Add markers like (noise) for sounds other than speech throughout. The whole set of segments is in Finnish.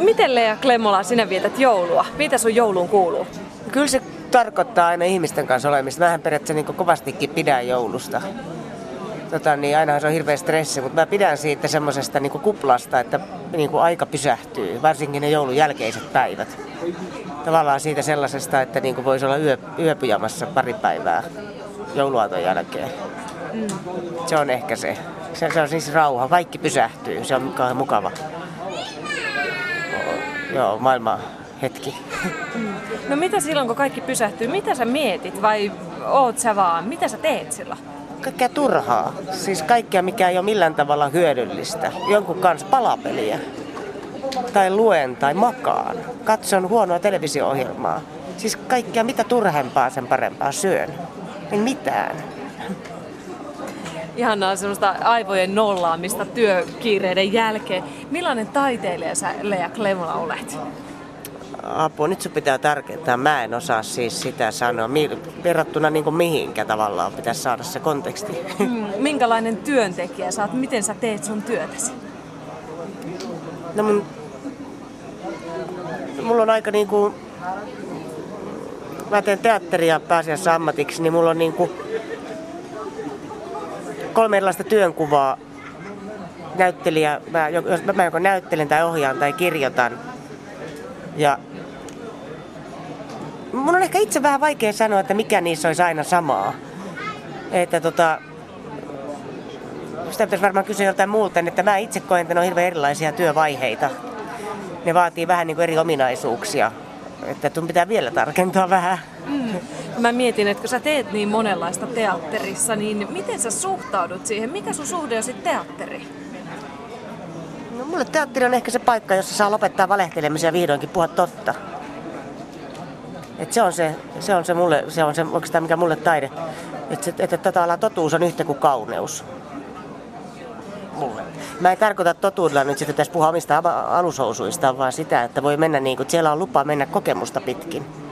miten Lea Klemmola sinä vietät joulua? Mitä sun jouluun kuuluu? Kyllä se tarkoittaa aina ihmisten kanssa olemista. Mähän periaatteessa niin kovastikin pidän joulusta. Tota, niin ainahan se on hirveä stressi, mutta mä pidän siitä semmoisesta niin kuplasta, että niin aika pysähtyy, varsinkin ne joulun jälkeiset päivät. Tavallaan siitä sellaisesta, että niin voisi olla yö, yöpyjamassa pari päivää jouluaaton jälkeen. Mm. Se on ehkä se. se. Se on siis rauha. Kaikki pysähtyy. Se on mukava. Joo, maailma hetki. No mitä silloin, kun kaikki pysähtyy? Mitä sä mietit vai oot sä vaan? Mitä sä teet silloin? Kaikkea turhaa. Siis kaikkea, mikä ei ole millään tavalla hyödyllistä. Jonkun kanssa palapeliä. Tai luen tai makaan. Katson huonoa televisio-ohjelmaa. Siis kaikkea, mitä turhempaa, sen parempaa syön. En mitään. Ihanaa semmoista aivojen nollaamista työkiireiden jälkeen. Millainen taiteilija sä Lea Klemola olet? Apua, nyt sun pitää tarkentaa. Mä en osaa siis sitä sanoa. Verrattuna niin kuin mihinkä tavallaan pitäisi saada se konteksti. Mm, minkälainen työntekijä sä oot? Miten sä teet sun työtäsi? No mun... Mulla on aika niinku... Mä teen teatteria pääasiassa ammatiksi, niin mulla on niinku kolme erilaista työnkuvaa. Näyttelijä, mä, jos mä joko näyttelen tai ohjaan tai kirjoitan. Ja mun on ehkä itse vähän vaikea sanoa, että mikä niissä olisi aina samaa. Että tota, sitä pitäisi varmaan kysyä joltain muulta, että mä itse koen, että ne on hirveän erilaisia työvaiheita. Ne vaatii vähän niin kuin eri ominaisuuksia. Että pitää vielä tarkentaa vähän. Mm. Mä mietin, että kun sä teet niin monenlaista teatterissa, niin miten sä suhtaudut siihen? Mikä sun suhde on sitten teatteri? No mulle teatteri on ehkä se paikka, jossa saa lopettaa valehtelemisen ja vihdoinkin puhua totta. Et se on se, se on se mulle, se on se oikeastaan mikä mulle taide. Että, se, että että totuus on yhtä kuin kauneus. Mulle. Mä en tarkoita totuudella nyt että pitäisi puhua omista alushousuista, vaan sitä, että voi mennä niin kuin, siellä on lupa mennä kokemusta pitkin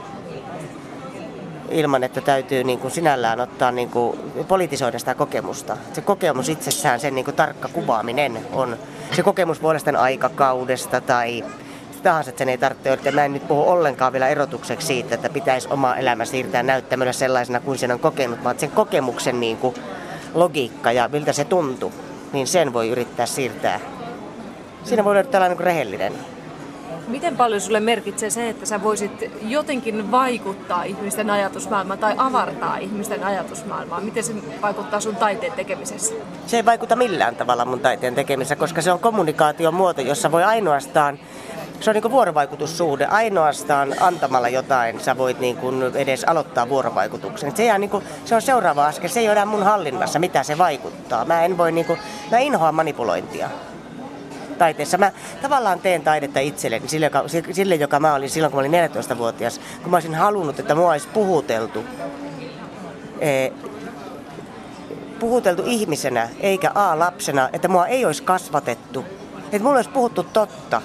ilman, että täytyy niin kuin sinällään ottaa niin kuin, politisoida sitä kokemusta. Se kokemus itsessään, sen niin kuin tarkka kuvaaminen on se kokemus puolestaan aikakaudesta tai tahansa, että sen ei tarvitse olla. Mä en nyt puhu ollenkaan vielä erotukseksi siitä, että pitäisi oma elämä siirtää näyttämöllä sellaisena kuin sen on kokenut, vaan sen kokemuksen niin kuin logiikka ja miltä se tuntuu, niin sen voi yrittää siirtää. Siinä voi olla tällainen niin rehellinen. Miten paljon sulle merkitsee se, että sä voisit jotenkin vaikuttaa ihmisten ajatusmaailmaan tai avartaa ihmisten ajatusmaailmaa? Miten se vaikuttaa sun taiteen tekemisessä? Se ei vaikuta millään tavalla mun taiteen tekemisessä, koska se on kommunikaation muoto, jossa voi ainoastaan se on niin vuorovaikutussuhde. Ainoastaan antamalla jotain sä voit niin kuin edes aloittaa vuorovaikutuksen. Se, niin kuin, se on seuraava askel. Se ei ole mun hallinnassa, mitä se vaikuttaa. Mä en voi, niin kuin, mä inhoan manipulointia taiteessa. Mä tavallaan teen taidetta itselleni, sille joka, sille, joka mä olin silloin, kun mä olin 14-vuotias. Kun mä olisin halunnut, että mua olisi puhuteltu, e, puhuteltu ihmisenä, eikä A-lapsena, että mua ei olisi kasvatettu. Että mulla olisi puhuttu totta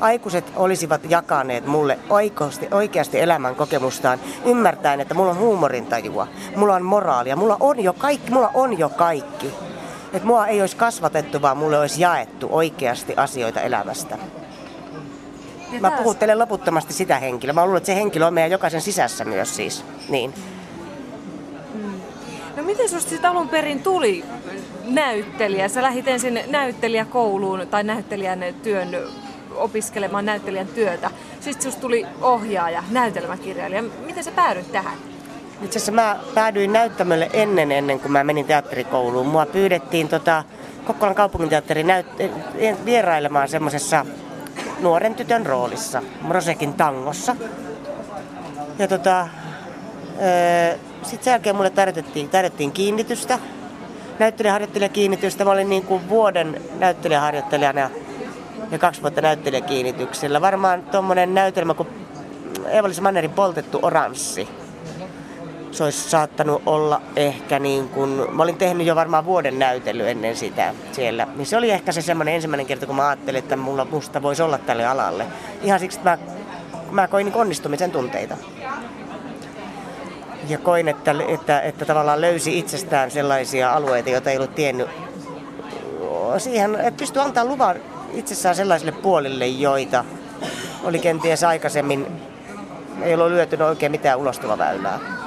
aikuiset olisivat jakaneet mulle oikeasti, oikeasti elämän kokemustaan, ymmärtäen, että mulla on huumorintajua, mulla on moraalia, mulla on jo kaikki, mulla on jo kaikki. Että mua ei olisi kasvatettu, vaan mulle olisi jaettu oikeasti asioita elämästä. Mä puhuttelen loputtomasti sitä henkilöä. Mä luulen, että se henkilö on meidän jokaisen sisässä myös siis. Niin. Mm. No miten susta sitten alun perin tuli näyttelijä? Sä lähit ensin näyttelijäkouluun tai näyttelijän työn opiskelemaan näyttelijän työtä. Sitten sinusta tuli ohjaaja, näytelmäkirjailija. Miten sä päädyit tähän? Itse asiassa mä päädyin näyttämölle ennen, ennen kuin mä menin teatterikouluun. Mua pyydettiin tota, Kokkolan kaupunginteatterin näyt- vierailemaan semmoisessa nuoren tytön roolissa, Rosekin tangossa. Ja tota, sitten sen jälkeen mulle tarjottiin, tarjottiin kiinnitystä, näyttelijäharjoittelijakiinnitystä. Mä olin niin kuin vuoden näyttelijäharjoittelijana ja kaksi vuotta näyttelijäkiinnityksellä. Varmaan tuommoinen näytelmä kuin Eeva-Liisa Mannerin poltettu oranssi. Se olisi saattanut olla ehkä niin kuin, mä olin tehnyt jo varmaan vuoden näytely ennen sitä siellä. Niin se oli ehkä se semmoinen ensimmäinen kerta, kun mä ajattelin, että mulla musta voisi olla tälle alalle. Ihan siksi, että mä, mä koin niin onnistumisen tunteita. Ja koin, että, että, että tavallaan löysi itsestään sellaisia alueita, joita ei ollut tiennyt siihen, että pystyi antaa luvan itsessään sellaisille puolille, joita oli kenties aikaisemmin, ei ollut lyötynyt oikein mitään ulostuloväylää.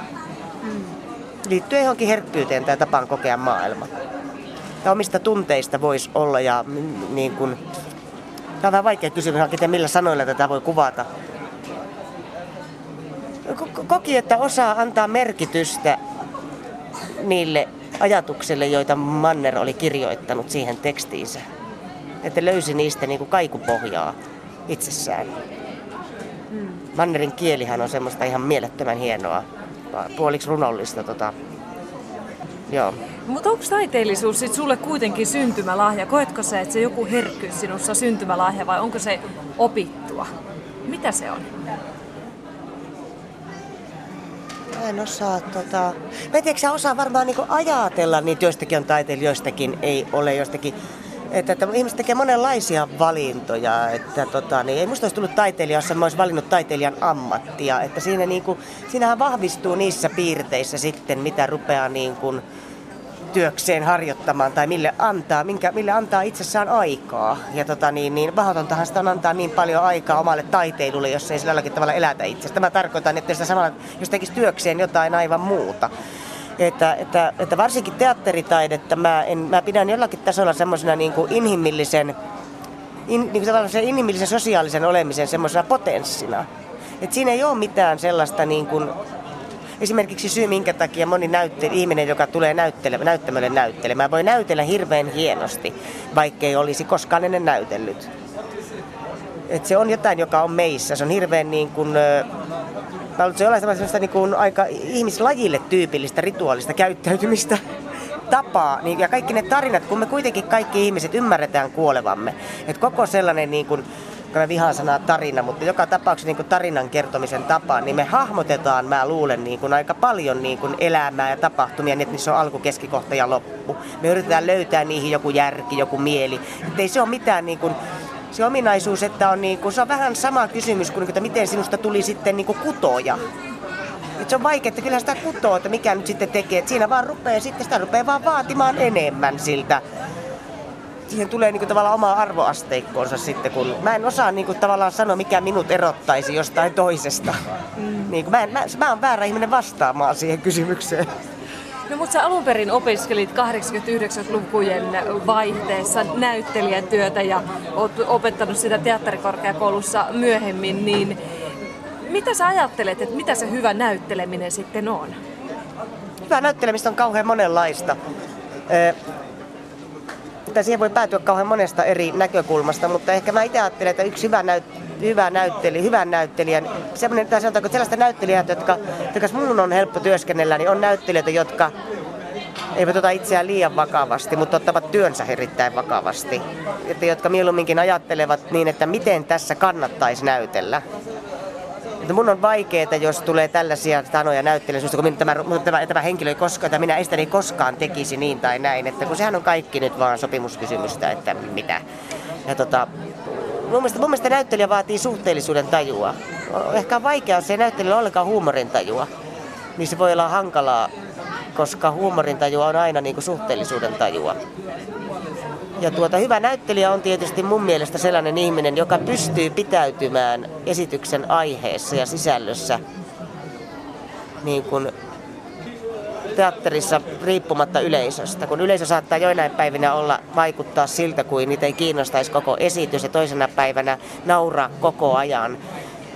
Mm. Liittyy johonkin herkkyyteen tai tapaan kokea maailma. Ja omista tunteista voisi olla ja niin kuin, Tämä on vähän vaikea kysymys, että millä sanoilla tätä voi kuvata. Koki, että osaa antaa merkitystä niille ajatuksille, joita Manner oli kirjoittanut siihen tekstiinsä. Että löysi niistä niin kuin kaikupohjaa itsessään. Hmm. Mannerin kielihän on semmoista ihan mielettömän hienoa, puoliksi runollista. Tota. Joo. Mutta onko taiteellisuus sit sulle kuitenkin syntymälahja? Koetko sä, että se joku herkkyys sinussa syntymälahja vai onko se opittua? Mitä se on? Mä en osaa tota... Mä en tiedä, sä osaa varmaan niinku ajatella, niin joistakin on taiteilijoistakin ei ole, joistakin että, että ihmiset tekee monenlaisia valintoja. Että, tota, niin ei musta olisi tullut taiteilija, jos mä olisi valinnut taiteilijan ammattia. Että siinä, niin kuin, siinähän vahvistuu niissä piirteissä sitten, mitä rupeaa niin kuin, työkseen harjoittamaan tai mille antaa, minkä, mille antaa itsessään aikaa. Ja tota, niin, niin mahdotontahan sitä on antaa niin paljon aikaa omalle taiteilulle, jos ei sillä tavalla elätä itsestä. Tämä tarkoittaa, että sitä samalla, jos tekisi työkseen jotain aivan muuta. Että, että, että varsinkin teatteritaidetta mä, en, mä pidän jollakin tasolla semmoisena niin inhimillisen, in, niin kuin inhimillisen sosiaalisen olemisen semmoisena potenssina. että siinä ei ole mitään sellaista niin kuin, esimerkiksi syy, minkä takia moni näytte, ihminen, joka tulee näyttele, näyttämölle näyttelemään, voi näytellä hirveän hienosti, vaikkei olisi koskaan ennen näytellyt. Et se on jotain, joka on meissä. Se on hirveän niin kuin, mä luulen, se sellaista niin kuin aika ihmislajille tyypillistä rituaalista käyttäytymistä tapaa. Niin, ja kaikki ne tarinat, kun me kuitenkin kaikki ihmiset ymmärretään kuolevamme. Että koko sellainen niin kuin, mä vihaan sanaa tarina, mutta joka tapauksessa niin kuin tarinan kertomisen tapa, niin me hahmotetaan, mä luulen, niin kuin aika paljon niin kuin elämää ja tapahtumia, niin että niissä on alku, keskikohta ja loppu. Me yritetään löytää niihin joku järki, joku mieli. Että ei se ole mitään niin kuin, se ominaisuus, että on, niin kuin, se on vähän sama kysymys kuin, että miten sinusta tuli sitten niin kuin kutoja. Et se on vaikea, että kyllä sitä kutoo, että mikä nyt sitten tekee. Että siinä vaan rupeaa, sitten sitä rupeaa vaan vaatimaan enemmän siltä siihen tulee niinku tavallaan oma arvoasteikkoonsa sitten, kun mä en osaa niinku tavallaan sanoa, mikä minut erottaisi jostain toisesta. Mm. Niinku, mä, en, mä, mä oon väärä ihminen vastaamaan siihen kysymykseen. No mutta sä alun perin opiskelit 89-lukujen vaihteessa näyttelijän työtä ja oot opettanut sitä teatterikorkeakoulussa myöhemmin, niin mitä sä ajattelet, että mitä se hyvä näytteleminen sitten on? Hyvä näyttelemistä on kauhean monenlaista että siihen voi päätyä kauhean monesta eri näkökulmasta, mutta ehkä mä itse ajattelen, että yksi hyvä, näyt, hyvä näyttelijä, hyvän näyttelijän, semmoinen, tai sanotaanko, että sellaista näyttelijät, jotka, jotka minun on helppo työskennellä, niin on näyttelijöitä, jotka eivät ota itseään liian vakavasti, mutta ottavat työnsä erittäin vakavasti. Että jotka mieluumminkin ajattelevat niin, että miten tässä kannattaisi näytellä. Että mun on vaikeaa, jos tulee tällaisia sanoja näyttelijä, kun tämä, tämä, tämä henkilö ei koskaan, että minä estäni koskaan tekisi niin tai näin. Että kun sehän on kaikki nyt vaan sopimuskysymystä, että mitä. Ja tota, mun, mielestä, mun mielestä näyttelijä vaatii suhteellisuuden tajua. Ehkä on vaikeaa, jos ei näyttelijä ollenkaan huumorin tajua. Niin se voi olla hankalaa, koska huumorin tajua on aina niin kuin suhteellisuuden tajua. Ja tuota, hyvä näyttelijä on tietysti mun mielestä sellainen ihminen, joka pystyy pitäytymään esityksen aiheessa ja sisällössä niin kuin teatterissa riippumatta yleisöstä. Kun yleisö saattaa joinain päivinä olla vaikuttaa siltä, kuin niitä ei kiinnostaisi koko esitys ja toisena päivänä nauraa koko ajan,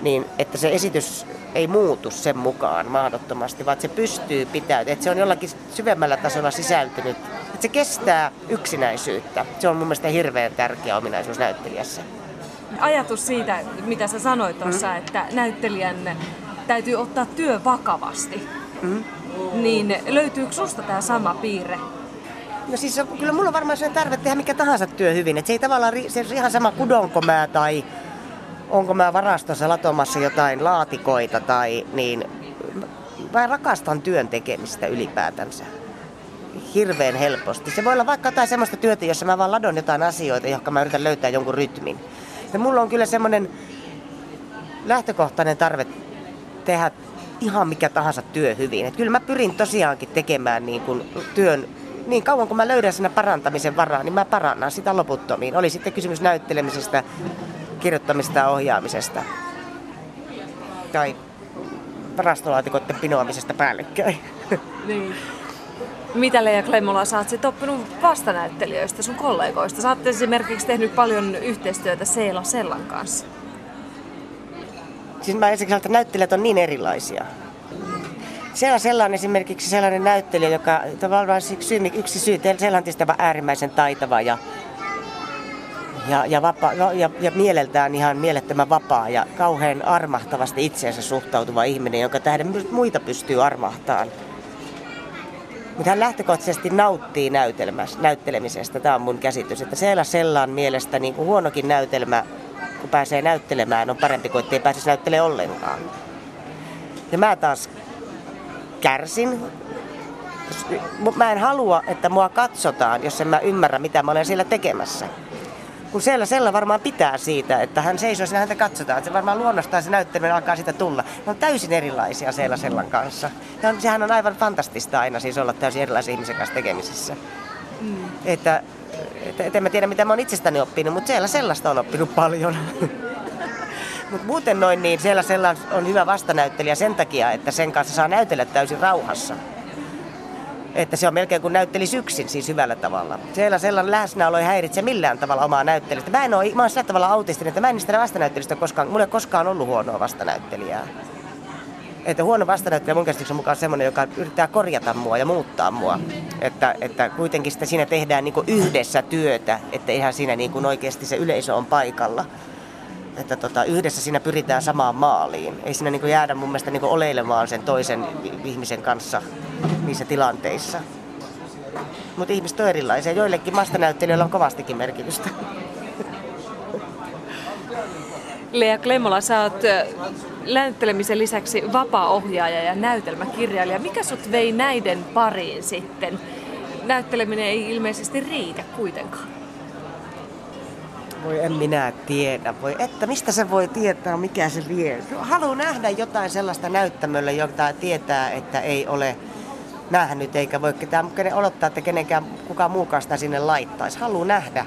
niin että se esitys ei muutu sen mukaan mahdottomasti, vaan se pystyy pitäytymään, että se on jollakin syvemmällä tasolla sisältynyt, että se kestää yksinäisyyttä. Se on mun mielestä hirveän tärkeä ominaisuus näyttelijässä. Ajatus siitä, mitä sä sanoit tuossa, mm. että näyttelijän täytyy ottaa työ vakavasti, mm. niin löytyykö susta tämä sama piirre? No siis kyllä mulla on varmaan se tarve tehdä mikä tahansa työ hyvin. Et se ei tavallaan se ihan sama kudonko mä tai onko mä varastossa latomassa jotain laatikoita tai niin mä rakastan työn tekemistä ylipäätänsä. Hirveän helposti. Se voi olla vaikka jotain semmoista työtä, jossa mä vaan ladon jotain asioita, johon mä yritän löytää jonkun rytmin. Ja mulla on kyllä semmoinen lähtökohtainen tarve tehdä ihan mikä tahansa työ hyvin. Et kyllä mä pyrin tosiaankin tekemään niin kun työn niin kauan kun mä löydän sinne parantamisen varaa, niin mä parannan sitä loputtomiin. Oli sitten kysymys näyttelemisestä, kirjoittamista ja ohjaamisesta. Tai varastolaatikoiden pinoamisesta päällekkäin. Niin. Mitä Leija Klemmola, sä oot oppinut vastanäyttelijöistä, sun kollegoista? Sä oot esimerkiksi tehnyt paljon yhteistyötä Seela Sellan kanssa. Siis mä sanon, että näyttelijät on niin erilaisia. Siellä sellainen esimerkiksi sellainen näyttelijä, joka tavallaan syy, yksi syy, Seelantista on äärimmäisen taitava ja, ja, ja, vapa, ja, ja mieleltään ihan mielettömän vapaa ja kauhean armahtavasti itseensä suhtautuva ihminen, joka tähden muita pystyy armahtamaan. Mutta hän lähtökohtaisesti nauttii näyttelemisestä, tämä on mun käsitys. Että siellä sellaan mielestä niin kuin huonokin näytelmä, kun pääsee näyttelemään, on parempi kuin ettei pääsisi näyttelemään ollenkaan. Ja mä taas kärsin. Mä en halua, että mua katsotaan, jos en mä ymmärrä, mitä mä olen siellä tekemässä. Kun siellä Sella varmaan pitää siitä, että hän seisoo siinä häntä katsotaan. Se varmaan luonnostaan se näytteleminen alkaa sitä tulla. Ne on täysin erilaisia siellä Sellan kanssa. Ja on, sehän on aivan fantastista aina siis olla täysin erilaisen ihmisen kanssa tekemisissä. Mm. Että, että, että en mä tiedä, mitä mä oon itsestäni oppinut, mutta siellä sellaista on oppinut paljon. (laughs) Mutta muuten noin, niin siellä Sella on hyvä vastanäyttelijä sen takia, että sen kanssa saa näytellä täysin rauhassa. Että se on melkein kuin näyttelisi yksin siis hyvällä tavalla. Siellä sellainen läsnäolo ei häiritse millään tavalla omaa näyttelijästä. Mä en ole, mä sillä tavalla autistinen, että mä en niistä vastanäyttelystä koskaan, mulla ei koskaan ollut huonoa vastanäyttelijää. Että huono vastanäyttelijä mun käsityksen mukaan on semmoinen, joka yrittää korjata mua ja muuttaa mua. Että, että kuitenkin sitä siinä tehdään niin yhdessä työtä, että ihan siinä niin oikeasti se yleisö on paikalla että tota, yhdessä siinä pyritään samaan maaliin. Ei siinä niin jäädä mun mielestä niin oleilemaan sen toisen ihmisen kanssa niissä tilanteissa. Mutta ihmiset on erilaisia. Joillekin mastanäyttelijöillä on kovastikin merkitystä. Lea Klemmola, sä oot näyttelemisen lisäksi vapaa-ohjaaja ja näytelmäkirjailija. Mikä sut vei näiden pariin sitten? Näytteleminen ei ilmeisesti riitä kuitenkaan. Voi en minä tiedä. Voi, että mistä se voi tietää, mikä se vie. Haluan nähdä jotain sellaista näyttämöllä, jota tietää, että ei ole nähnyt, eikä voi ketään odottaa, että kenenkään kukaan muukaan sitä sinne laittaisi. Haluan nähdä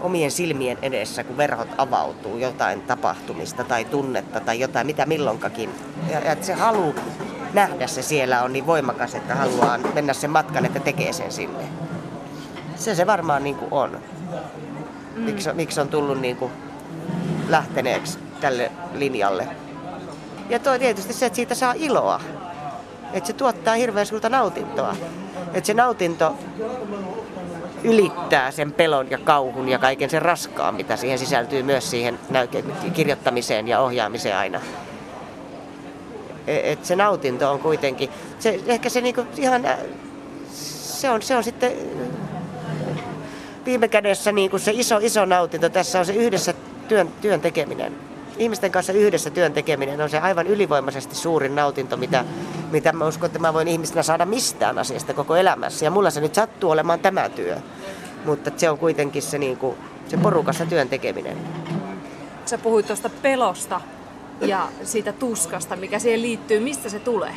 omien silmien edessä, kun verhot avautuu, jotain tapahtumista tai tunnetta tai jotain, mitä milloinkakin. Ja, ja se halu nähdä se siellä on niin voimakas, että haluaa mennä sen matkan, että tekee sen sinne. Se se varmaan niin kuin on mm. miksi, miksi on tullut niin kuin lähteneeksi tälle linjalle. Ja toi tietysti se, että siitä saa iloa. Että se tuottaa hirveän suurta nautintoa. Että se nautinto ylittää sen pelon ja kauhun ja kaiken sen raskaan, mitä siihen sisältyy myös siihen kirjoittamiseen ja ohjaamiseen aina. E, et se nautinto on kuitenkin, se, ehkä se niinku ihan, se on, se on sitten viime kädessä niin kuin se iso, iso nautinto tässä on se yhdessä työn, työn tekeminen. Ihmisten kanssa yhdessä työn tekeminen on se aivan ylivoimaisesti suurin nautinto, mitä, mitä mä uskon, että mä voin ihmisenä saada mistään asiasta koko elämässä. Ja mulla se nyt sattuu olemaan tämä työ. Mutta se on kuitenkin se, niin kuin, se porukassa työn tekeminen. Sä puhuit tuosta pelosta ja siitä tuskasta, mikä siihen liittyy. Mistä se tulee?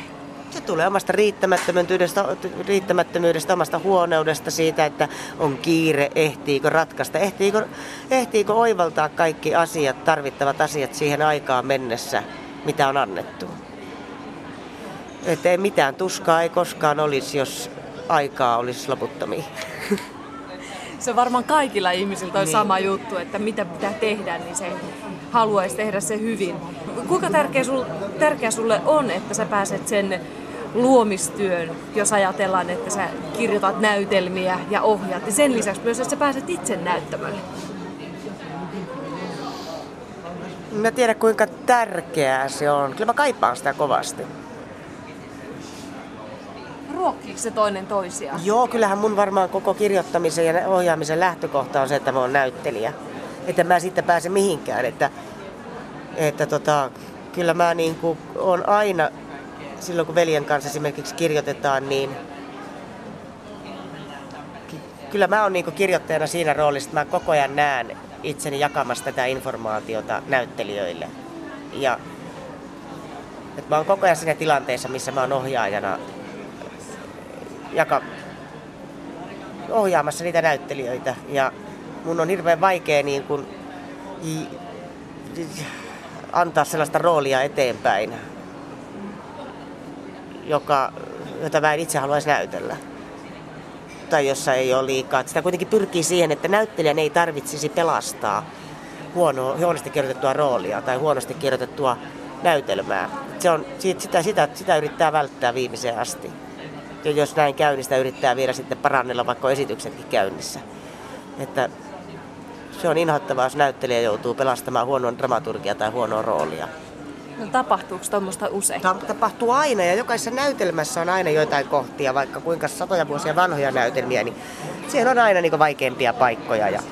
Se tulee omasta riittämättömyydestä, riittämättömyydestä, omasta huoneudesta, siitä, että on kiire, ehtiikö ratkaista, ehtiikö, ehtiikö oivaltaa kaikki asiat, tarvittavat asiat siihen aikaan mennessä, mitä on annettu. Että ei mitään tuskaa ei koskaan olisi, jos aikaa olisi loputtomia. (laughs) Se on varmaan kaikilla ihmisillä on niin. sama juttu, että mitä pitää tehdä, niin se haluaisi tehdä se hyvin. Kuinka tärkeä, sul, tärkeä sulle on, että sä pääset sen luomistyön, jos ajatellaan, että sä kirjoitat näytelmiä ja ohjaat, ja sen lisäksi myös, että sä pääset itse näyttämölle? Mä tiedän kuinka tärkeää se on. Kyllä mä kaipaan sitä kovasti. Ruokkiiko se toinen toisiaan? Joo, kyllähän mun varmaan koko kirjoittamisen ja ohjaamisen lähtökohta on se, että mä oon näyttelijä. Että mä sitten pääse mihinkään. Että, että tota, kyllä mä niin kuin, on aina silloin kun veljen kanssa esimerkiksi kirjoitetaan, niin kyllä mä oon niin kirjoittajana siinä roolissa, että mä koko ajan näen itseni jakamassa tätä informaatiota näyttelijöille. Ja että mä oon koko ajan siinä tilanteessa, missä mä oon ohjaajana jaka, ohjaamassa niitä näyttelijöitä. Ja mun on hirveän vaikea niin kun, antaa sellaista roolia eteenpäin, joka, jota mä en itse haluaisi näytellä. Tai jossa ei ole liikaa. Sitä kuitenkin pyrkii siihen, että näyttelijän ei tarvitsisi pelastaa huono, huonosti kirjoitettua roolia tai huonosti kirjoitettua näytelmää. Se on, sitä, sitä, sitä yrittää välttää viimeiseen asti. Ja jos näin käy, niin sitä yrittää vielä sitten parannella vaikka esityksetkin käynnissä. Että se on inhottavaa, jos näyttelijä joutuu pelastamaan huonoa dramaturgia tai huonoa roolia. No, tapahtuuko tuommoista usein? Tämä tapahtuu aina ja jokaisessa näytelmässä on aina joitain kohtia, vaikka kuinka satoja vuosia vanhoja näytelmiä, niin siellä on aina niin vaikeampia paikkoja ja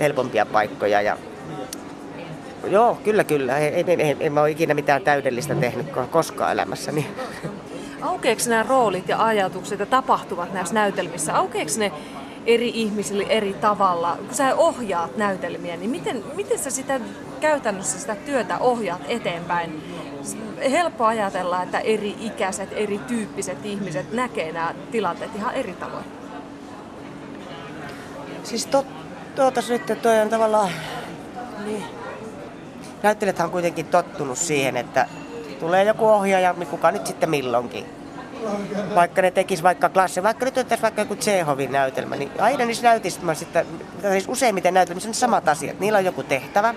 helpompia paikkoja. Ja... Joo, kyllä, kyllä. En, en, en, en mä ole ikinä mitään täydellistä tehnyt koskaan elämässäni. Aukeeko nämä roolit ja ajatukset ja tapahtuvat näissä näytelmissä? Aukeeko ne eri ihmisille eri tavalla? Kun sä ohjaat näytelmiä, niin miten, miten sä sitä käytännössä sitä työtä ohjaat eteenpäin? Helppo ajatella, että eri ikäiset, eri tyyppiset ihmiset näkee nämä tilanteet ihan eri tavoin. Siis tot, tuota nyt, toi on tavallaan... Niin. Näyttelijät on kuitenkin tottunut siihen, että tulee joku ohjaaja, kuka nyt sitten milloinkin vaikka ne tekis vaikka klassi, vaikka nyt otettaisiin vaikka joku Tsehovin näytelmä, niin aina niissä näytelmissä, sitten, siis useimmiten näytelmissä on samat asiat. Niillä on joku tehtävä,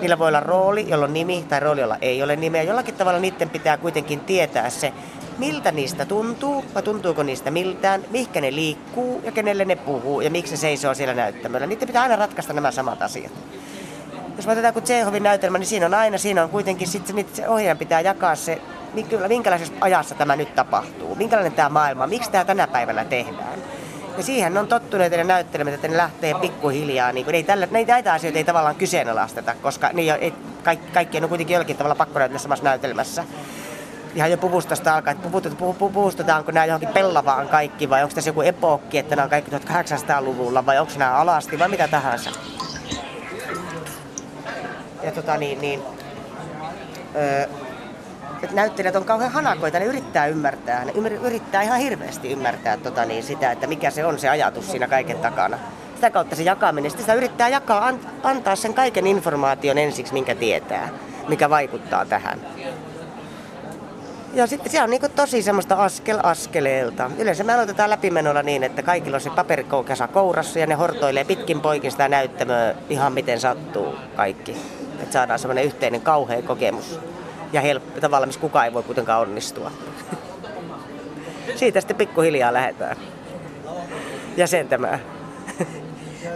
niillä voi olla rooli, jolla on nimi, tai rooli, jolla ei ole nimeä. Jollakin tavalla niiden pitää kuitenkin tietää se, miltä niistä tuntuu, vai tuntuuko niistä miltään, mihinkä ne liikkuu ja kenelle ne puhuu ja miksi se seisoo siellä näyttämöllä. Niiden pitää aina ratkaista nämä samat asiat. Jos otetaan kuin Tsehovin näytelmä, niin siinä on aina, siinä on kuitenkin sitten se ohjaajan pitää jakaa se minkälaisessa ajassa tämä nyt tapahtuu, minkälainen tämä maailma, miksi tämä tänä päivänä tehdään. Ja siihen on tottuneet ne näyttelemät, että ne lähtee pikkuhiljaa. Niin kuin, ei tällä, näitä asioita ei tavallaan kyseenalaisteta, koska ne ei, kaikki, kaikkien on kuitenkin jollakin tavalla pakko näytellä samassa näytelmässä. Ihan jo puvustosta alkaa, että puvustetaanko nämä johonkin pellavaan kaikki vai onko tässä joku epokki, että nämä on kaikki 1800-luvulla vai onko nämä alasti vai mitä tahansa. Ja tota niin, niin öö, että näyttelijät on kauhean hanakoita, ne yrittää ymmärtää, ne yrittää ihan hirveästi ymmärtää tota niin, sitä, että mikä se on se ajatus siinä kaiken takana. Sitä kautta se jakaminen, sitä yrittää jakaa, an, antaa sen kaiken informaation ensiksi, minkä tietää, mikä vaikuttaa tähän. Ja sitten se on niin tosi semmoista askel askeleelta. Yleensä me aloitetaan läpimenolla niin, että kaikilla on se paperikoukasa kourassa ja ne hortoilee pitkin poikin sitä näyttämöä ihan miten sattuu kaikki. Että saadaan semmoinen yhteinen kauhea kokemus ja helppo, tavalla, missä kukaan ei voi kuitenkaan onnistua. Siitä sitten pikkuhiljaa lähdetään jäsentämään.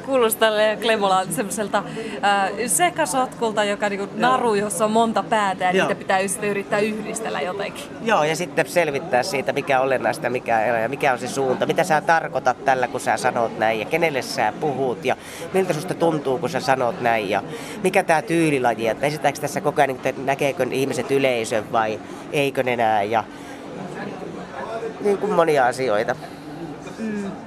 Kuulostaa Klemola semmoiselta äh, sekasotkulta, joka niinku naru, jossa on monta päätä ja Joo. niitä pitää sitten yrittää yhdistellä jotenkin. Joo, ja sitten selvittää siitä, mikä on olennaista mikä ei ja mikä on se suunta. Mitä sä tarkoitat tällä, kun sä sanot näin, ja kenelle sä puhut, ja miltä susta tuntuu, kun sä sanot näin, ja mikä tämä tyylilaji, että esittääkö tässä koko ajan, että näkeekö ihmiset yleisön vai eikö ne näe, ja niin kuin monia asioita. Mm.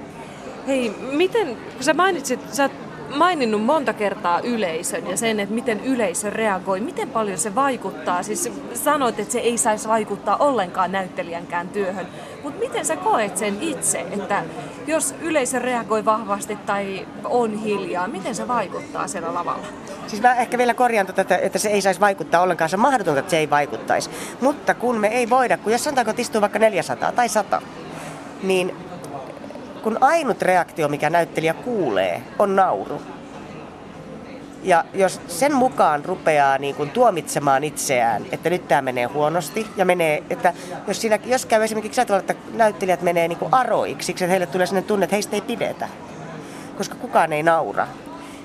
Hei, miten, kun sä mainitsit, sä maininnut monta kertaa yleisön ja sen, että miten yleisö reagoi, miten paljon se vaikuttaa. Siis sanoit, että se ei saisi vaikuttaa ollenkaan näyttelijänkään työhön, mutta miten sä koet sen itse, että jos yleisö reagoi vahvasti tai on hiljaa, miten se vaikuttaa siellä lavalla? Siis mä ehkä vielä korjaan tätä, että se ei saisi vaikuttaa ollenkaan. Se on mahdotonta, että se ei vaikuttaisi. Mutta kun me ei voida, kun jos sanotaanko, että istuu vaikka 400 tai 100, niin kun ainut reaktio, mikä näyttelijä kuulee, on nauru. Ja jos sen mukaan rupeaa niin kuin tuomitsemaan itseään, että nyt tämä menee huonosti, ja menee, että jos, siinä, jos käy esimerkiksi ajatella, että näyttelijät menee niin kuin aroiksi, että heille tulee sellainen tunne, että heistä ei pidetä, koska kukaan ei naura,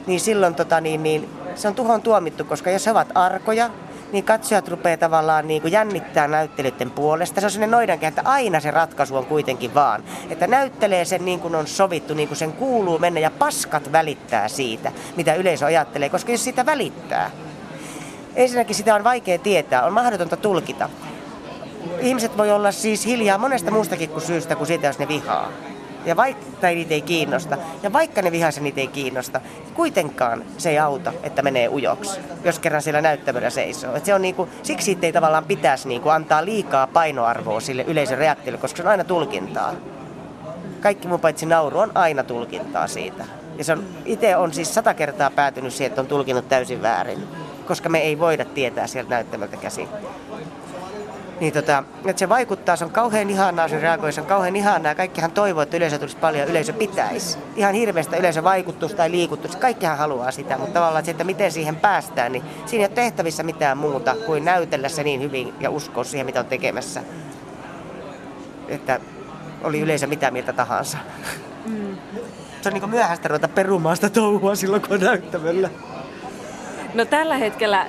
niin silloin tota, niin, niin, se on tuhon tuomittu, koska jos he ovat arkoja, niin katsojat rupeaa tavallaan niin kuin jännittää näyttelijöiden puolesta. Se on sellainen noidankehä, että aina se ratkaisu on kuitenkin vaan, että näyttelee sen niin kuin on sovittu, niin kuin sen kuuluu mennä ja paskat välittää siitä, mitä yleisö ajattelee, koska jos sitä välittää, ensinnäkin sitä on vaikea tietää, on mahdotonta tulkita. Ihmiset voi olla siis hiljaa monesta muustakin kuin syystä kuin siitä, jos ne vihaa ja vaikka niitä ei kiinnosta, ja vaikka ne vihaisen niitä ei kiinnosta, kuitenkaan se ei auta, että menee ujoksi, jos kerran siellä näyttämöllä seisoo. Et se on niinku, siksi siitä ei tavallaan pitäisi niinku antaa liikaa painoarvoa sille yleisön reaktiolle, koska se on aina tulkintaa. Kaikki muu paitsi nauru on aina tulkintaa siitä. Ja se on, itse on siis sata kertaa päätynyt siihen, että on tulkinnut täysin väärin. koska me ei voida tietää sieltä näyttämöltä käsin. Niin tota, että se vaikuttaa, se on kauhean ihanaa, se reagoi, se on kauhean ihanaa. Kaikkihan toivoo, että yleisö tulisi paljon, yleisö pitäisi. Ihan hirveästä yleisövaikutusta tai liikuttusta, kaikkihan haluaa sitä, mutta tavallaan se, että miten siihen päästään, niin siinä ei ole tehtävissä mitään muuta kuin näytellä se niin hyvin ja uskoa siihen, mitä on tekemässä. Että oli yleisö mitä mieltä tahansa. Mm. Se on niin myöhäistä ruveta perumaan sitä touhua silloin, kun on näyttämöllä. No tällä hetkellä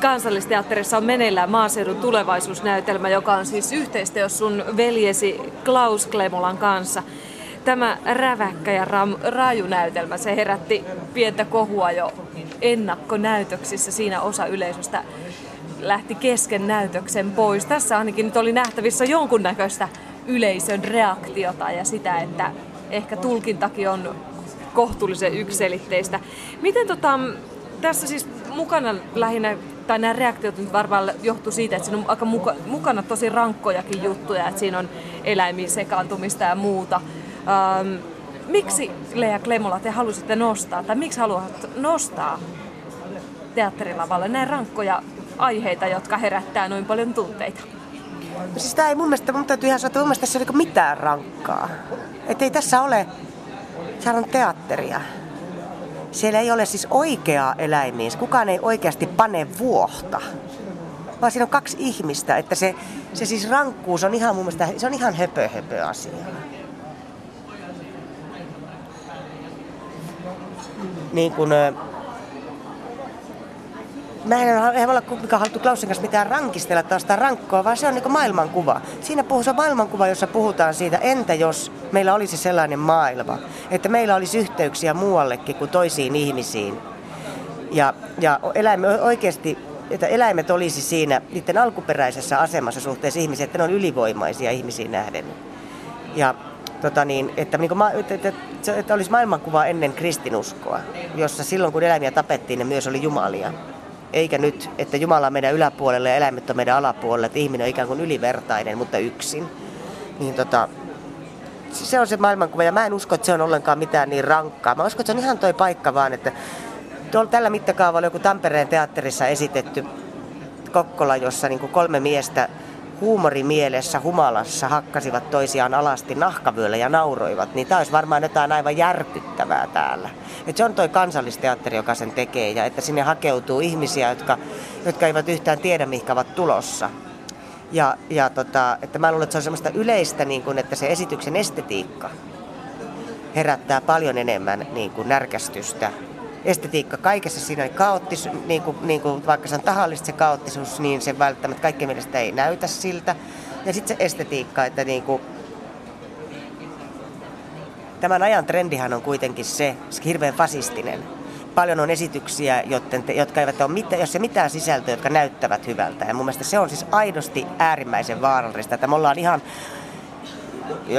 Kansallisteatterissa on meneillään maaseudun tulevaisuusnäytelmä, joka on siis yhteistyössä sun veljesi Klaus Klemolan kanssa. Tämä räväkkä ja ram, raju-näytelmä, se herätti pientä kohua jo ennakkonäytöksissä. Siinä osa yleisöstä lähti kesken näytöksen pois. Tässä ainakin nyt oli nähtävissä jonkunnäköistä yleisön reaktiota ja sitä, että ehkä tulkintakin on kohtuullisen ykselitteistä. Miten tota, tässä siis mukana lähinnä, tai nämä reaktiot nyt varmaan johtuu siitä, että siinä on aika muka, mukana tosi rankkojakin juttuja, että siinä on eläimiin sekaantumista ja muuta. Ähm, miksi Lea Klemola te halusitte nostaa, tai miksi haluat nostaa teatterilavalle näin rankkoja aiheita, jotka herättää noin paljon tunteita? No siis tämä ei mun mielestä, mun täytyy ihan sanoa, että mun mielestä tässä ei ole mitään rankkaa. Että ei tässä ole, sehän on teatteria. Siellä ei ole siis oikeaa eläimiä. Kukaan ei oikeasti pane vuohta. Vaan siinä on kaksi ihmistä. Että se, se siis rankkuus on ihan mun mielestä, se on ihan höpö höpö asia. Niin kuin, mä en, ei olla kuitenkaan haluttu Klausin kanssa mitään rankistella taas sitä rankkoa, vaan se on niin maailmankuva. Siinä puhuu se maailmankuva, jossa puhutaan siitä, entä jos meillä olisi sellainen maailma, että meillä olisi yhteyksiä muuallekin kuin toisiin ihmisiin. Ja, ja eläimme oikeasti, että eläimet olisi siinä niiden alkuperäisessä asemassa suhteessa ihmisiin, että ne on ylivoimaisia ihmisiin nähden. Ja tota niin, että, niin kuin, että, että, että olisi maailmankuva ennen kristinuskoa, jossa silloin kun eläimiä tapettiin, ne myös oli jumalia eikä nyt, että Jumala on meidän yläpuolella ja eläimet on meidän alapuolella, että ihminen on ikään kuin ylivertainen, mutta yksin. Niin tota, se on se maailmankuva ja mä en usko, että se on ollenkaan mitään niin rankkaa. Mä uskon, että se on ihan toi paikka vaan, että tuolla tällä mittakaavalla joku Tampereen teatterissa esitetty Kokkola, jossa niin kolme miestä huumorimielessä humalassa hakkasivat toisiaan alasti nahkavyöllä ja nauroivat, niin tämä olisi varmaan jotain aivan järkyttävää täällä. Et se on toi kansallisteatteri, joka sen tekee, ja että sinne hakeutuu ihmisiä, jotka, jotka eivät yhtään tiedä, mihinkä ovat tulossa. Ja, ja tota, että mä luulen, että se on semmoista yleistä, niin kuin, että se esityksen estetiikka herättää paljon enemmän niin kuin närkästystä estetiikka kaikessa siinä oli kaoottis, niin kuin, niin kuin, vaikka se on tahallista se kaoottisuus, niin se välttämättä kaikkien mielestä ei näytä siltä. Ja sitten se estetiikka, että niin kuin, tämän ajan trendihän on kuitenkin se, se hirveän fasistinen. Paljon on esityksiä, joten, jotka eivät ole mitään, jos se mitään sisältöä, jotka näyttävät hyvältä. Ja mun mielestä se on siis aidosti äärimmäisen vaarallista, että me ollaan ihan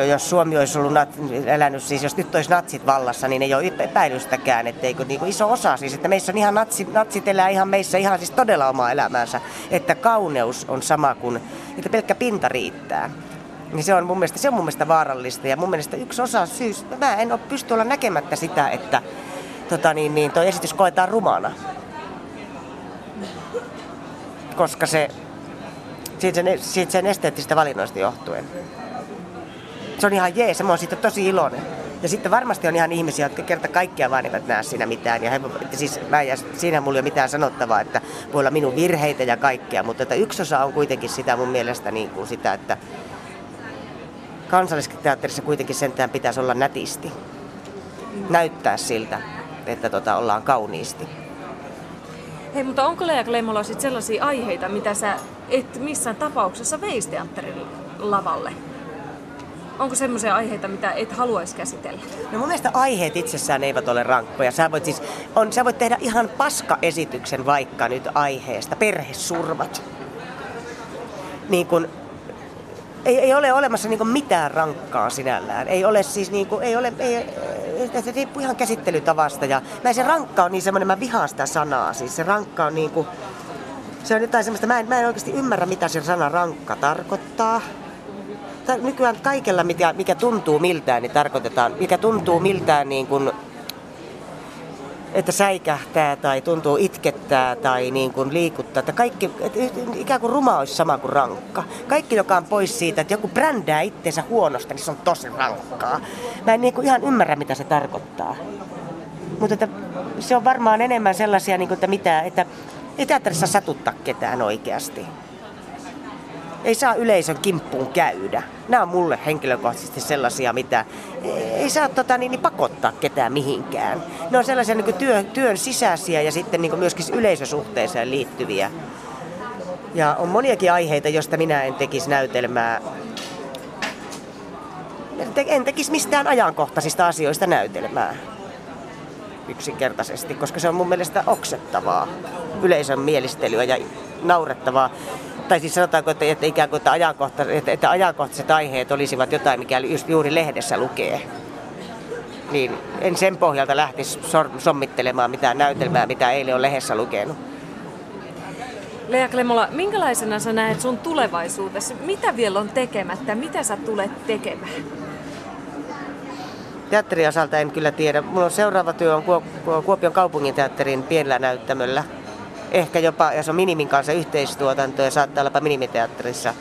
jos Suomi olisi ollut nat, elänyt, siis jos nyt olisi natsit vallassa, niin ei ole epäilystäkään, etteikö niin iso osa siis, että meissä on ihan natsit, natsit elää ihan meissä ihan siis todella omaa elämäänsä, että kauneus on sama kuin, että pelkkä pinta riittää. Niin se on mun mielestä, se on mun mielestä vaarallista ja mun mielestä yksi osa syys, mä en ole pysty olla näkemättä sitä, että tota niin, niin toi esitys koetaan rumana. Koska se, siitä sen, siitä sen esteettisistä valinnoista johtuen se on ihan jees, mä oon siitä tosi iloinen. Ja sitten varmasti on ihan ihmisiä, jotka kerta kaikkia vaan eivät näe siinä mitään. Ja he, siis mä ja siinä mulla ei ole mitään sanottavaa, että voi olla minun virheitä ja kaikkea. Mutta että yksi osa on kuitenkin sitä mun mielestä niin kuin sitä, että kansallisteatterissa kuitenkin sentään pitäisi olla nätisti. Näyttää siltä, että tota, ollaan kauniisti. Hei, mutta onko Lea Klemola sellaisia aiheita, mitä sä et missään tapauksessa veisi teatterin lavalle? Onko semmoisia aiheita, mitä et haluaisi käsitellä? No mun mielestä aiheet itsessään eivät ole rankkoja. Sä voit, siis, on, sä voit tehdä ihan paska-esityksen vaikka nyt aiheesta, perhesurmat. Niin kun, ei, ei ole olemassa niin mitään rankkaa sinällään. Ei ole siis niin kuin, ei ole, ei, se riippuu ihan käsittelytavasta. Ja mä se rankka on niin semmoinen, mä vihaan sitä sanaa. Siis se rankka on niin kuin, se on jotain semmoista, mä en, mä en oikeasti ymmärrä mitä se sana rankka tarkoittaa nykyään kaikella, mikä, mikä tuntuu miltään, niin tarkoitetaan, mikä tuntuu miltään niin kuin että säikähtää tai tuntuu itkettää tai niin kuin liikuttaa. Että kaikki, että ikään kuin ruma olisi sama kuin rankka. Kaikki, joka on pois siitä, että joku brändää itseensä huonosta, niin se on tosi rankkaa. Mä en niin kuin ihan ymmärrä, mitä se tarkoittaa. Mutta että se on varmaan enemmän sellaisia, niin kuin, että, mitä, että ei teatterissa satuttaa ketään oikeasti. Ei saa yleisön kimppuun käydä. Nämä on mulle henkilökohtaisesti sellaisia, mitä ei saa tota, niin, niin pakottaa ketään mihinkään. Ne on sellaisia niin työn, työn sisäisiä ja sitten niin myöskin yleisösuhteeseen liittyviä. Ja on moniakin aiheita, joista minä en tekisi näytelmää. En tekisi mistään ajankohtaisista asioista näytelmää yksinkertaisesti, koska se on mun mielestä oksettavaa yleisön mielistelyä ja naurettavaa. Tai siis sanotaanko, että, että ikään kuin että, ajankohta, että, että ajankohtaiset aiheet olisivat jotain, mikä just juuri lehdessä lukee. Niin en sen pohjalta lähtisi sommittelemaan mitään näytelmää, mitä eilen on lehdessä lukenut. Lea Klemola, minkälaisena sä näet sun tulevaisuudessa? Mitä vielä on tekemättä? Mitä sä tulet tekemään? Teatteriosalta en kyllä tiedä. Mulla on seuraava työ on Kuopion kaupunginteatterin pienellä näyttämöllä. Ehkä jopa, ja se on Minimin kanssa yhteistuotanto ja saattaa olla minimiteatterissa.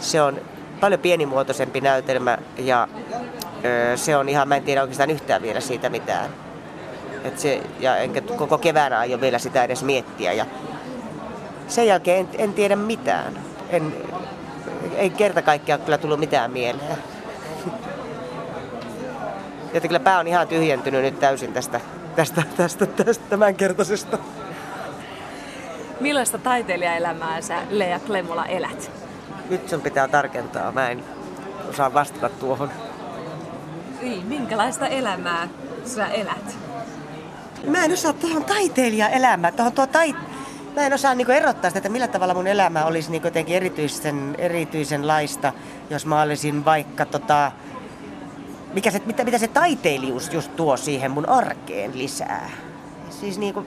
Se on paljon pienimuotoisempi näytelmä ja ö, se on ihan, mä en tiedä oikeastaan yhtään vielä siitä mitään. Et se, ja enkä koko keväänä aio vielä sitä edes miettiä. Ja sen jälkeen en, en tiedä mitään. En, ei kerta kaikkiaan kyllä tullut mitään mieleen. Joten kyllä pää on ihan tyhjentynyt nyt täysin tästä, tästä, tästä, tästä tämänkertaisesta. Millaista taiteilijaelämää sä Lea Klemola elät? Nyt sun pitää tarkentaa, mä en osaa vastata tuohon. Niin, minkälaista elämää sä elät? Mä en osaa tuohon taiteilijaelämää, tuohon tuo tait... Mä en osaa niinku erottaa sitä, että millä tavalla mun elämä olisi niinku jotenkin erityisen, erityisen laista, jos mä olisin vaikka tota, mikä se, mitä, mitä se taiteilijuus just tuo siihen mun arkeen lisää. Siis niin kuin,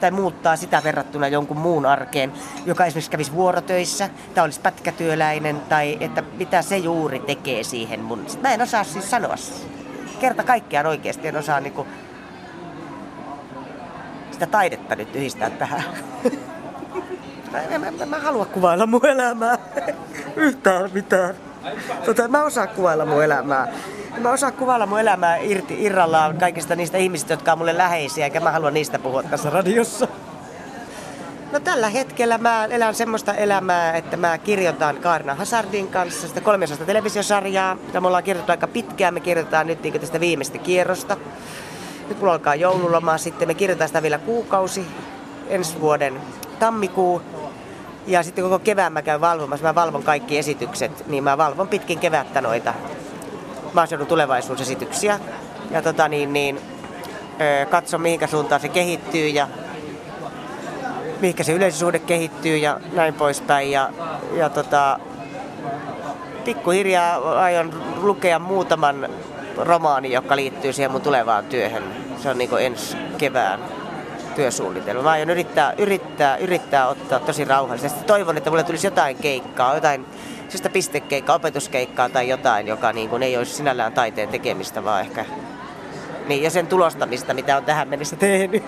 tai muuttaa sitä verrattuna jonkun muun arkeen, joka esimerkiksi kävisi vuorotöissä tai olisi pätkätyöläinen tai että mitä se juuri tekee siihen mun. Mä en osaa siis sanoa kerta kaikkiaan oikeasti, en osaa niinku sitä taidetta nyt yhdistää tähän. (laughs) Mä, mä, mä, mä haluan kuvailla mun elämää. (laughs) Yhtään mitään. Tota, mä osaan kuvailla mun elämää. Mä osaan kuvailla mun elämää irti, irrallaan kaikista niistä ihmisistä, jotka on mulle läheisiä, eikä mä halua niistä puhua tässä radiossa. No tällä hetkellä mä elän semmoista elämää, että mä kirjoitan Kaarina Hazardin kanssa sitä 300 televisiosarjaa, ja me ollaan kirjoitettu aika pitkään, me kirjoitetaan nyt niin tästä viimeistä kierrosta. Nyt mulla alkaa joululoma, sitten me kirjoitetaan sitä vielä kuukausi, ensi vuoden tammikuu. Ja sitten koko kevään mä käyn valvomassa, mä valvon kaikki esitykset, niin mä valvon pitkin kevättä noita maaseudun tulevaisuusesityksiä. Ja tota niin, niin, katso mihinkä suuntaan se kehittyy ja mihinkä se yleisösuhde kehittyy ja näin poispäin. Ja, ja tota, pikkuhiljaa aion lukea muutaman romaani, joka liittyy siihen mun tulevaan työhön. Se on niin ensi kevään työsuunnitelma. Mä aion yrittää, yrittää, yrittää ottaa tosi rauhallisesti. Toivon, että mulle tulisi jotain keikkaa, jotain sellaista pistekeikkaa, opetuskeikkaa tai jotain, joka niin kuin ei olisi sinällään taiteen tekemistä, vaan ehkä niin, ja sen tulostamista, mitä on tähän mennessä tehnyt.